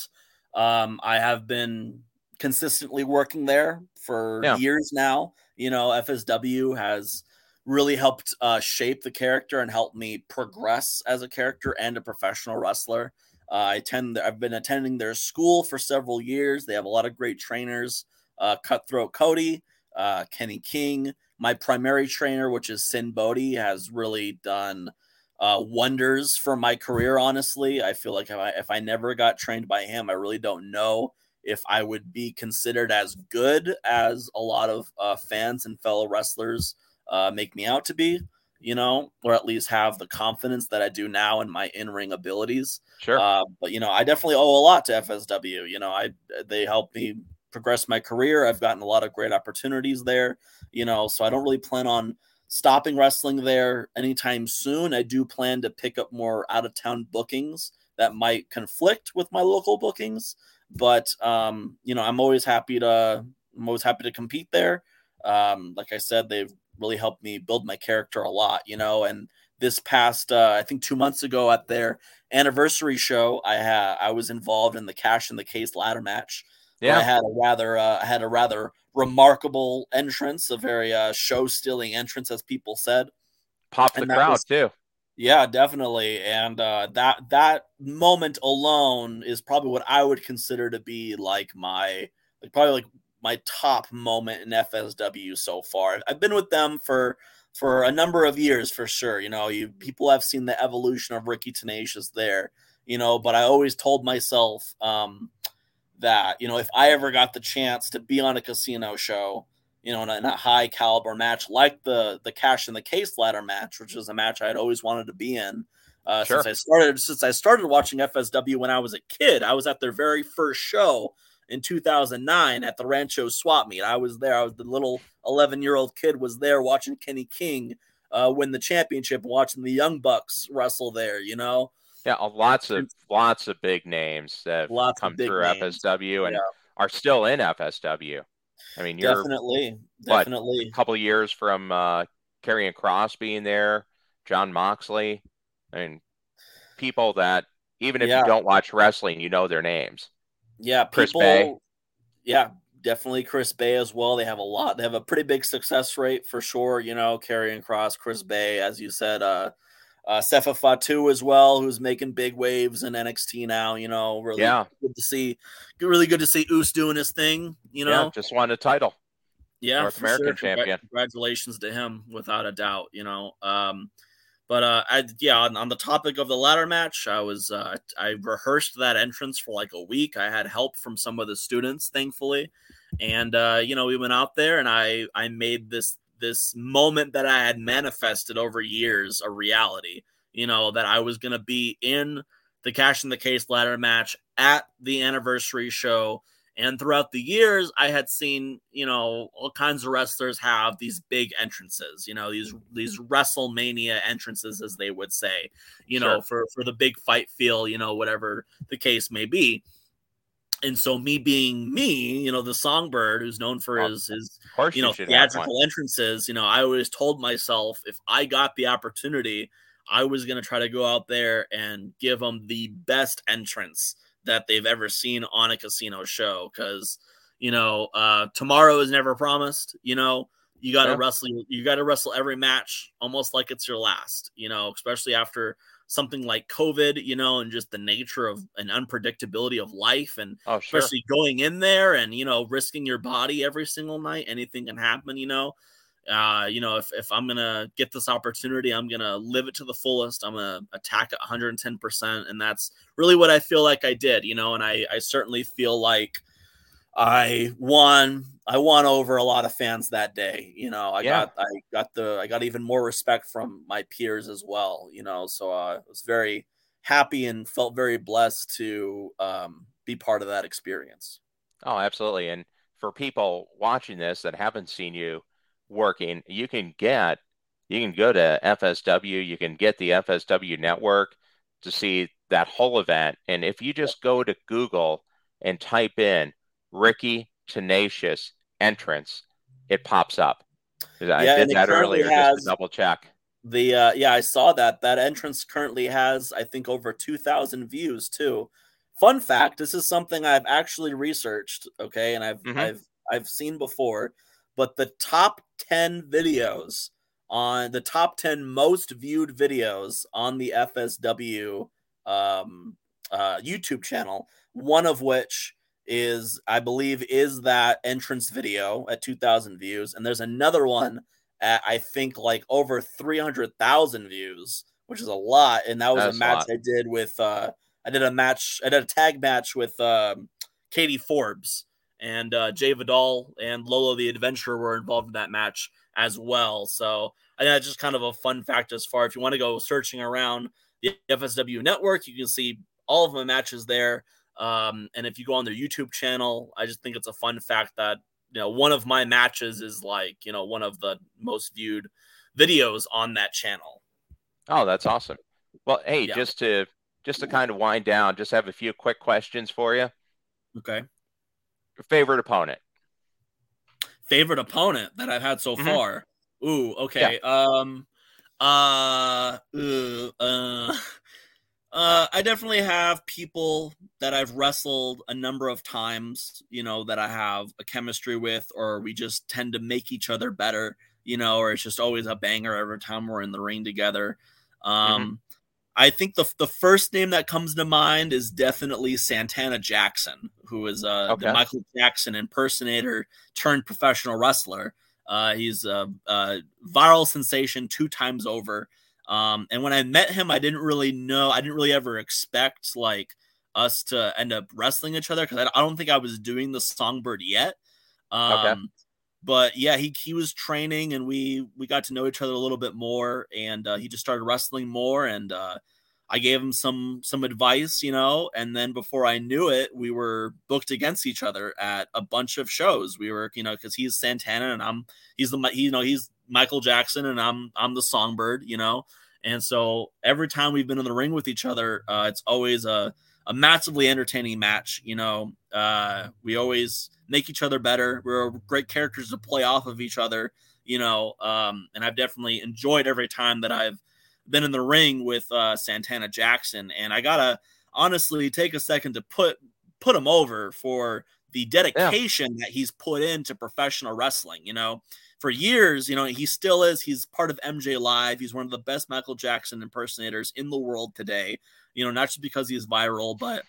um, I have been consistently working there for yeah. years now. You know, FSW has really helped uh, shape the character and help me progress as a character and a professional wrestler. I attend. I've been attending their school for several years. They have a lot of great trainers. Uh, Cutthroat Cody, uh, Kenny King, my primary trainer, which is Sinn Bodhi, has really done uh, wonders for my career. Honestly, I feel like if I if I never got trained by him, I really don't know if I would be considered as good as a lot of uh, fans and fellow wrestlers uh, make me out to be you know, or at least have the confidence that I do now in my in ring abilities. Sure. Uh, but you know, I definitely owe a lot to FSW. You know, I they helped me progress my career. I've gotten a lot of great opportunities there. You know, so I don't really plan on stopping wrestling there anytime soon. I do plan to pick up more out of town bookings that might conflict with my local bookings, but um, you know, I'm always happy to I'm always happy to compete there. Um, like I said, they've really helped me build my character a lot, you know. And this past, uh, I think two months ago at their anniversary show, I had I was involved in the cash in the case ladder match. Yeah, I had a rather uh, I had a rather remarkable entrance, a very uh, show stealing entrance, as people said. Pop the crowd was, too. Yeah, definitely. And uh, that that moment alone is probably what I would consider to be like my like probably like my top moment in FSW so far. I've been with them for for a number of years for sure. You know, you people have seen the evolution of Ricky Tenacious there. You know, but I always told myself um, that you know if I ever got the chance to be on a casino show, you know, in a, in a, high caliber match like the the Cash in the Case ladder match, which is a match I had always wanted to be in. Uh, sure. Since I started, since I started watching FSW when I was a kid, I was at their very first show in 2009 at the Rancho Swap Meet. I was there. I was the little 11 year old kid was there watching Kenny King uh, win the championship, watching the Young Bucks wrestle there. You know. Yeah, lots of lots of big names that lots come through names. FSW and yeah. are still in FSW. I mean, you're definitely, definitely a couple years from uh, Karrion Kross being there, Jon Moxley. I mean, people that even if yeah. you don't watch wrestling, you know their names. Yeah, Chris people, Yeah, definitely Chris Bey as well. They have a lot. They have a pretty big success rate for sure. You know, Karrion Kross, Chris Bey, as you said. Uh, uh, Sefa Fatu as well, who's making big waves in NXT now. You know, really yeah. good to see. Really good to see Oos doing his thing. You know, yeah, just won a title. Yeah, North American sure. champion. Congratulations to him, without a doubt. You know, um, but uh, I yeah, on, on, the topic of the ladder match, I was uh, I rehearsed that entrance for like a week. I had help from some of the students, thankfully, and uh, you know we went out there and I I made this this moment that I had manifested over years a reality. You know, that I was to be in the Cash in the Case ladder match at the anniversary show. And throughout the years, I had seen, you know, all kinds of wrestlers have these big entrances, you know, these these WrestleMania entrances, as they would say, you sure. know, for for the big fight feel, you know, whatever the case may be and so me being me, you know, the songbird who's known for his his you know theatrical entrances, you know, I always told myself if I got the opportunity, I was going to try to go out there and give them the best entrance that they've ever seen on a casino show cuz you know, uh tomorrow is never promised, you know, you got to yeah. wrestle you got to wrestle every match almost like it's your last, you know, especially after something like COVID, you know, and just the nature of an unpredictability of life, and oh, sure. especially going in there and you know risking your body every single night, anything can happen, you know. Uh, you know, if, if I'm gonna get this opportunity, I'm gonna live it to the fullest. I'm gonna attack it 110 percent, and that's really what I feel like I did, you know. And I I certainly feel like I won. I won over a lot of fans that day. You know, I yeah. got I got the I got even more respect from my peers as well. You know, so uh, I was very happy and felt very blessed to um, be part of that experience. Oh, absolutely. And for people watching this that haven't seen you working, you can get you can go to FSW, you can get the FSW network to see that whole event. And if you just go to Google and type in Ricky Tenacious entrance, it pops up. I yeah, did that earlier just to double check. The uh, yeah, I saw that. That entrance currently has, I think, over two thousand views too. Fun fact: This is something I've actually researched. Okay, and I've mm-hmm. I've I've seen before, but the top ten videos on the top ten most viewed videos on the FSW um, uh, YouTube channel, one of which is I believe is that entrance video at 2000 views. And there's another one at I think like over 300,000 views, which is a lot. And that was That's a match a I did with uh I did a match I did a tag match with um Katie Forbes and uh Jay Vidal and Lolo the Adventurer were involved in that match as well. So I think that's just kind of a fun fact as far if you want to go searching around the FSW network, you can see all of my matches there. Um, and if you go on their YouTube channel, I just think it's a fun fact that you know one of my matches is like you know one of the most viewed videos on that channel. Oh, that's awesome. Well, hey, yeah. just to just to kind of wind down, just have a few quick questions for you. Okay. Favorite opponent? Favorite opponent that I've had so mm-hmm. far. Ooh, okay. Yeah. Um uh, uh, uh uh, I definitely have people that I've wrestled a number of times, you know, that I have a chemistry with, or we just tend to make each other better, you know, or it's just always a banger every time we're in the ring together. Um, mm-hmm. I think the the first name that comes to mind is definitely Santana Jackson, who is uh, okay. the Michael Jackson impersonator turned professional wrestler. Uh, he's a, a viral sensation two times over. Um, and when I met him, I didn't really know, I didn't really ever expect like us to end up wrestling each other because I, I, don't think I was doing the Songbird yet. Um, okay. but yeah, he he was training, and we we got to know each other a little bit more, and uh, he just started wrestling more, and uh, I gave him some some advice, you know, and then before I knew it, we were booked against each other at a bunch of shows. We were, you know, because he's Santana and I'm he's the he, you know he's Michael Jackson and I'm I'm the Songbird, you know, and so every time we've been in the ring with each other, uh, it's always a a massively entertaining match. You know, uh, we always make each other better. We're great characters to play off of each other. You know, um, and I've definitely enjoyed every time that I've been in the ring with uh, Santana Jackson. And I gotta honestly take a second to put put him over for the dedication yeah. that he's put into professional wrestling. You know, for years, you know, he still is. He's part of MJ Live. He's one of the best Michael Jackson impersonators in the world today you know, not just because he's viral, but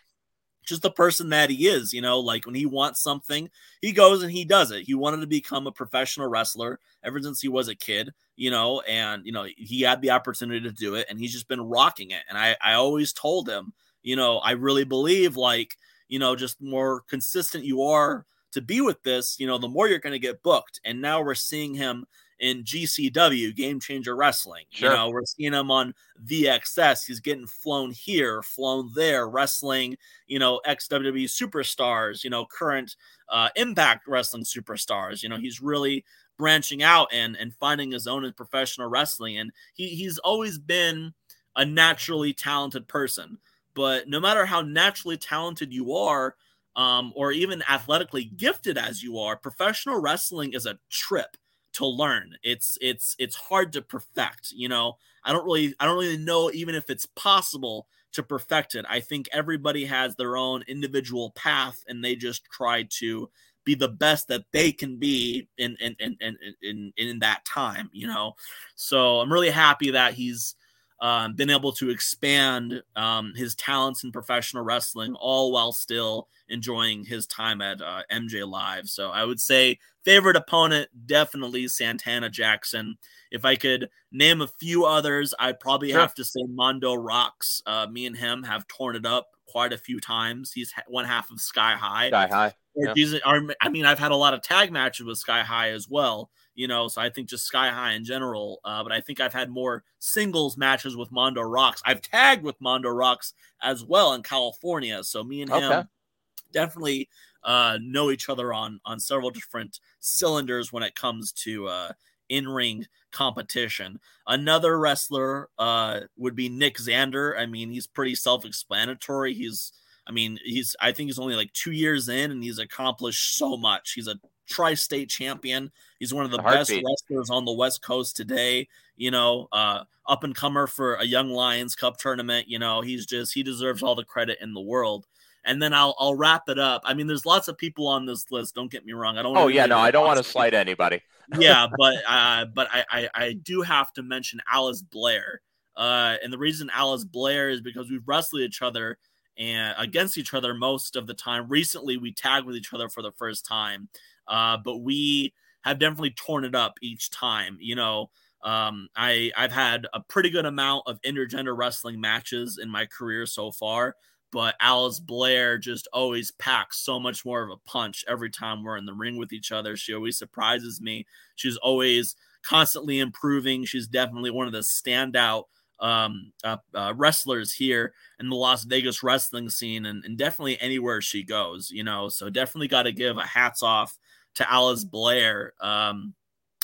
just the person that he is, you know, like when he wants something, he goes and he does it. He wanted to become a professional wrestler ever since he was a kid, you know, and you know, he had the opportunity to do it and he's just been rocking it. And I I always told him, you know, I really believe like, you know, just more consistent you are to be with this, you know, the more you're going to get booked. And now we're seeing him in GCW, Game Changer Wrestling. Sure. You know, we're seeing him on VXS. He's getting flown here, flown there, wrestling, you know, WWE superstars, you know, current uh, Impact Wrestling superstars. You know, he's really branching out and and finding his own in professional wrestling. And he he's always been a naturally talented person. But no matter how naturally talented you are, um, or even athletically gifted as you are, professional wrestling is a trip to learn. It's it's it's hard to perfect, you know. I don't really I don't really know even if it's possible to perfect it. I think everybody has their own individual path and they just try to be the best that they can be in in in in in, in that time, you know. So I'm really happy that he's um, been able to expand um, his talents in professional wrestling, all while still enjoying his time at uh, MJ Live. So I would say favorite opponent definitely Santana Jackson. If I could name a few others, I'd probably sure. have to say Mondo Rocks. Uh, me and him have torn it up quite a few times. He's one half of Sky High. Sky High. Yeah. I mean, I've had a lot of tag matches with Sky High as well you know. So I think just Sky High in general. Uh, but I think I've had more singles matches with Mondo Rocks. I've tagged with Mondo Rocks as well in California. So me and him okay. definitely uh, know each other on on several different cylinders when it comes to uh, in ring competition. Another wrestler uh, would be Nick Xander. I mean, he's pretty self explanatory. He's I mean, he's I think he's only like two years in and he's accomplished so much. He's a tri-state champion. He's one of the, the best wrestlers on the West Coast today. You know, uh, up and comer for a Young Lions Cup tournament. You know, he's just he deserves all the credit in the world. And then I'll I'll wrap it up. I mean, there's lots of people on this list. Don't get me wrong. I don't. Oh yeah, no, I don't want to slight anybody. yeah, but uh, but I, I I do have to mention Alice Blair. Uh, and the reason Alice Blair is because we've wrestled each other and against each other most of the time. Recently, we tagged with each other for the first time, uh, but we have definitely torn it up each time. You know, um, I I've had a pretty good amount of intergender wrestling matches in my career so far, but Alice Blair just always packs so much more of a punch every time we're in the ring with each other. She always surprises me. She's always constantly improving. She's definitely one of the standout um, uh, uh, wrestlers here in the Las Vegas wrestling scene, and, and definitely anywhere she goes. You know, so definitely got to give a hats off to Alice Blair. Um,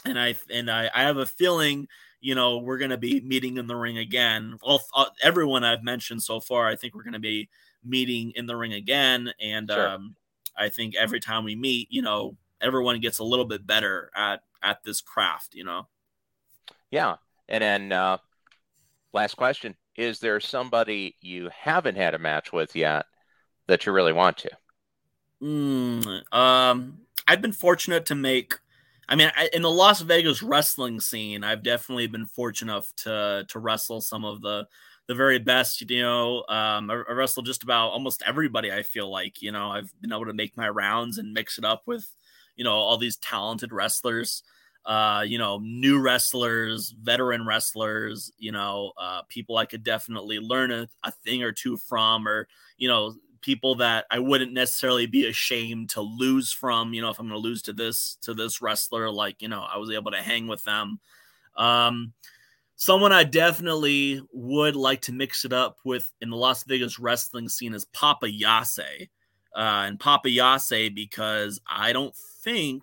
and I and I, I have a feeling, you know, we're going to be meeting in the ring again. Well, uh, everyone I've mentioned so far, I think we're going to be meeting in the ring again. And sure. um, I think every time we meet, you know, everyone gets a little bit better at at this craft. You know. Yeah, and then uh, last question: Is there somebody you haven't had a match with yet that you really want to? Mm, um, I've been fortunate to make. I mean, I, in the Las Vegas wrestling scene, I've definitely been fortunate enough to to wrestle some of the the very best. You know, um, I, I wrestled just about almost everybody. I feel like you know I've been able to make my rounds and mix it up with you know all these talented wrestlers. Uh, you know, new wrestlers, veteran wrestlers, you know, uh, people I could definitely learn a, a thing or two from, or, you know, people that I wouldn't necessarily be ashamed to lose from. You know, if I'm going to lose to this to this wrestler, like you know, I was able to hang with them. Um, someone I definitely would like to mix it up with in the Las Vegas wrestling scene is Papa Yase, uh, and Papa Yase because I don't think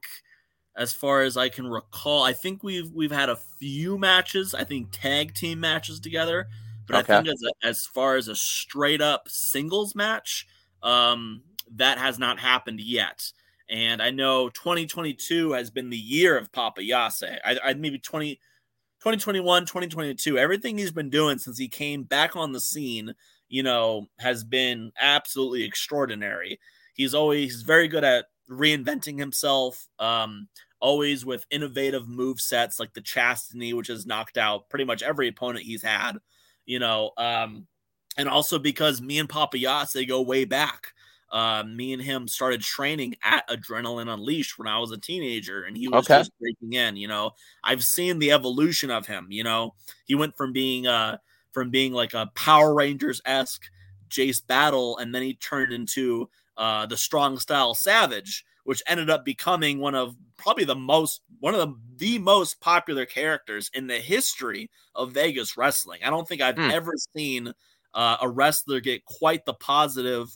as far as I can recall. I think we've we've had a few matches. I think tag team matches together, but okay. I think as a, as far as a straight up singles match, um, that has not happened yet. And I know 2022 has been the year of Papa Yase. I, I maybe 20, 2021, 2022. Everything he's been doing since he came back on the scene, you know, has been absolutely extraordinary. He's always he's very good at reinventing himself, um, always with innovative move sets like the Chastity, which has knocked out pretty much every opponent he's had, you know. Um, and also because me and Papa Yase, they go way back. Uh, me and him started training at Adrenaline Unleashed when I was a teenager, and he was okay. just breaking in. You know, I've seen the evolution of him. You know, he went from being uh from being like a Power Rangers esque Jace Battle, and then he turned into uh, the Strong Style Savage, which ended up becoming one of probably the most one of the the most popular characters in the history of Vegas wrestling. I don't think I've hmm. ever seen uh, a wrestler get quite the positive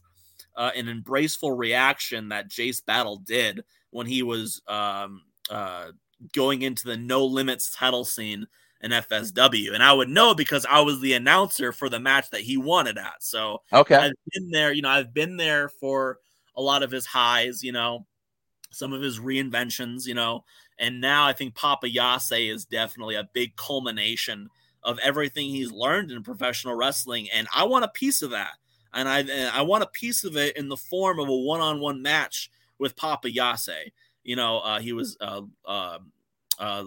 uh, and embraceful reaction that Jace Battle did when he was um, uh, going into the No Limits title scene in FSW. And I would know because I was the announcer for the match that he wanted at. So okay. I've been there, you know, I've been there for a lot of his highs, you know, some of his reinventions, you know, and now I think Papa Yase is definitely a big culmination of everything he's learned in professional wrestling. And I want a piece of that. And I and I want a piece of it in the form of a one-on-one match with Papa Yase. You know, uh, he was uh, uh, uh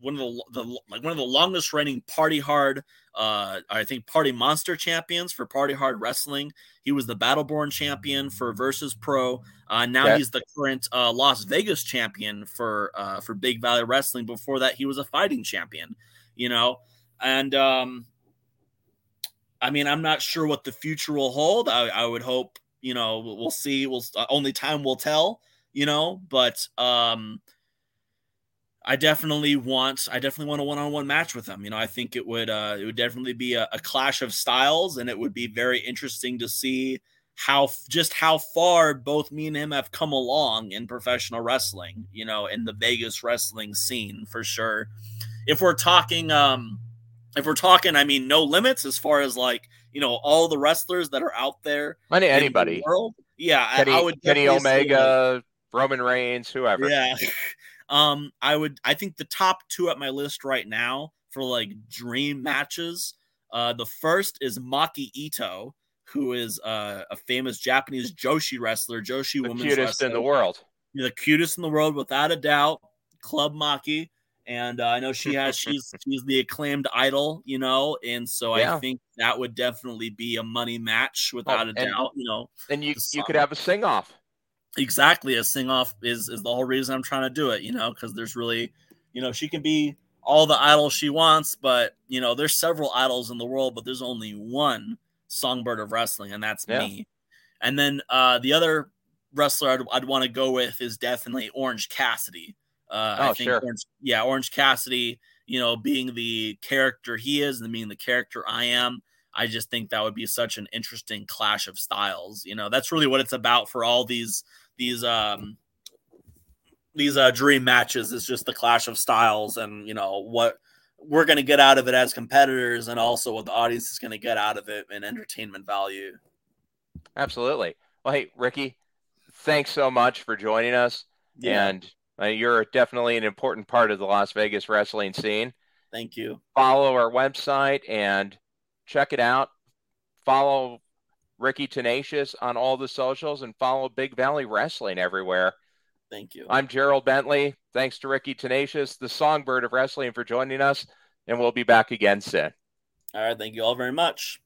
one of the, the like one of the longest reigning party hard uh I think party monster champions for party hard wrestling. He was the Battleborn champion for Versus Pro. Uh now yeah. he's the current uh Las Vegas champion for uh for Big Valley Wrestling. Before that he was a fighting champion, you know. And um I mean, I'm not sure what the future will hold. I, I would hope, you know, we'll see. We'll only time will tell, you know, but um I definitely want I definitely want a one-on-one match with him. You know, I think it would uh, it would definitely be a, a, clash of styles, and it would be very interesting to see how just how far both me and him have come along in professional wrestling. You know, in the Vegas wrestling scene for sure. If we're talking, um, if we're talking, I mean, no limits as far as like you know all the wrestlers that are out there. Any anybody. The world. Yeah, Kenny, I, I would Kenny Omega, Roman Reigns, whoever. Yeah. Um, I would I think the top two at my list right now for like dream matches. Uh, the first is Maki Ito, who is uh, a famous Japanese Joshi wrestler, Joshi women's cutest wrestler. in the world. The cutest in the world, without a doubt. Club Maki, and uh, I know she has she's she's the acclaimed idol, you know, and so yeah. I think that would definitely be a money match without oh, a doubt, you know. And you you could have a sing off exactly a sing off is is the whole reason I'm trying to do it, you know, because there's really, you know, she can be all the idols she wants, but you know, there's several idols in the world, but there's only one songbird of wrestling, and that's yeah. me. And then uh, the other wrestler I'd, I'd want to go with is definitely Orange Cassidy. Uh, oh, I think sure. Orange, yeah, Orange Cassidy, you know, being the character he is and being the character I am, I just think that would be such an interesting clash of styles. You know, that's really what it's about for all these these um these uh dream matches is just the clash of styles and you know what we're going to get out of it as competitors and also what the audience is going to get out of it in entertainment value absolutely well hey ricky thanks so much for joining us yeah. and uh, you're definitely an important part of the las vegas wrestling scene thank you follow our website and check it out follow Ricky Tenacious on all the socials and follow Big Valley Wrestling everywhere. Thank you. I'm Gerald Bentley. Thanks to Ricky Tenacious, the songbird of wrestling, for joining us, and we'll be back again soon. All right. Thank you all very much.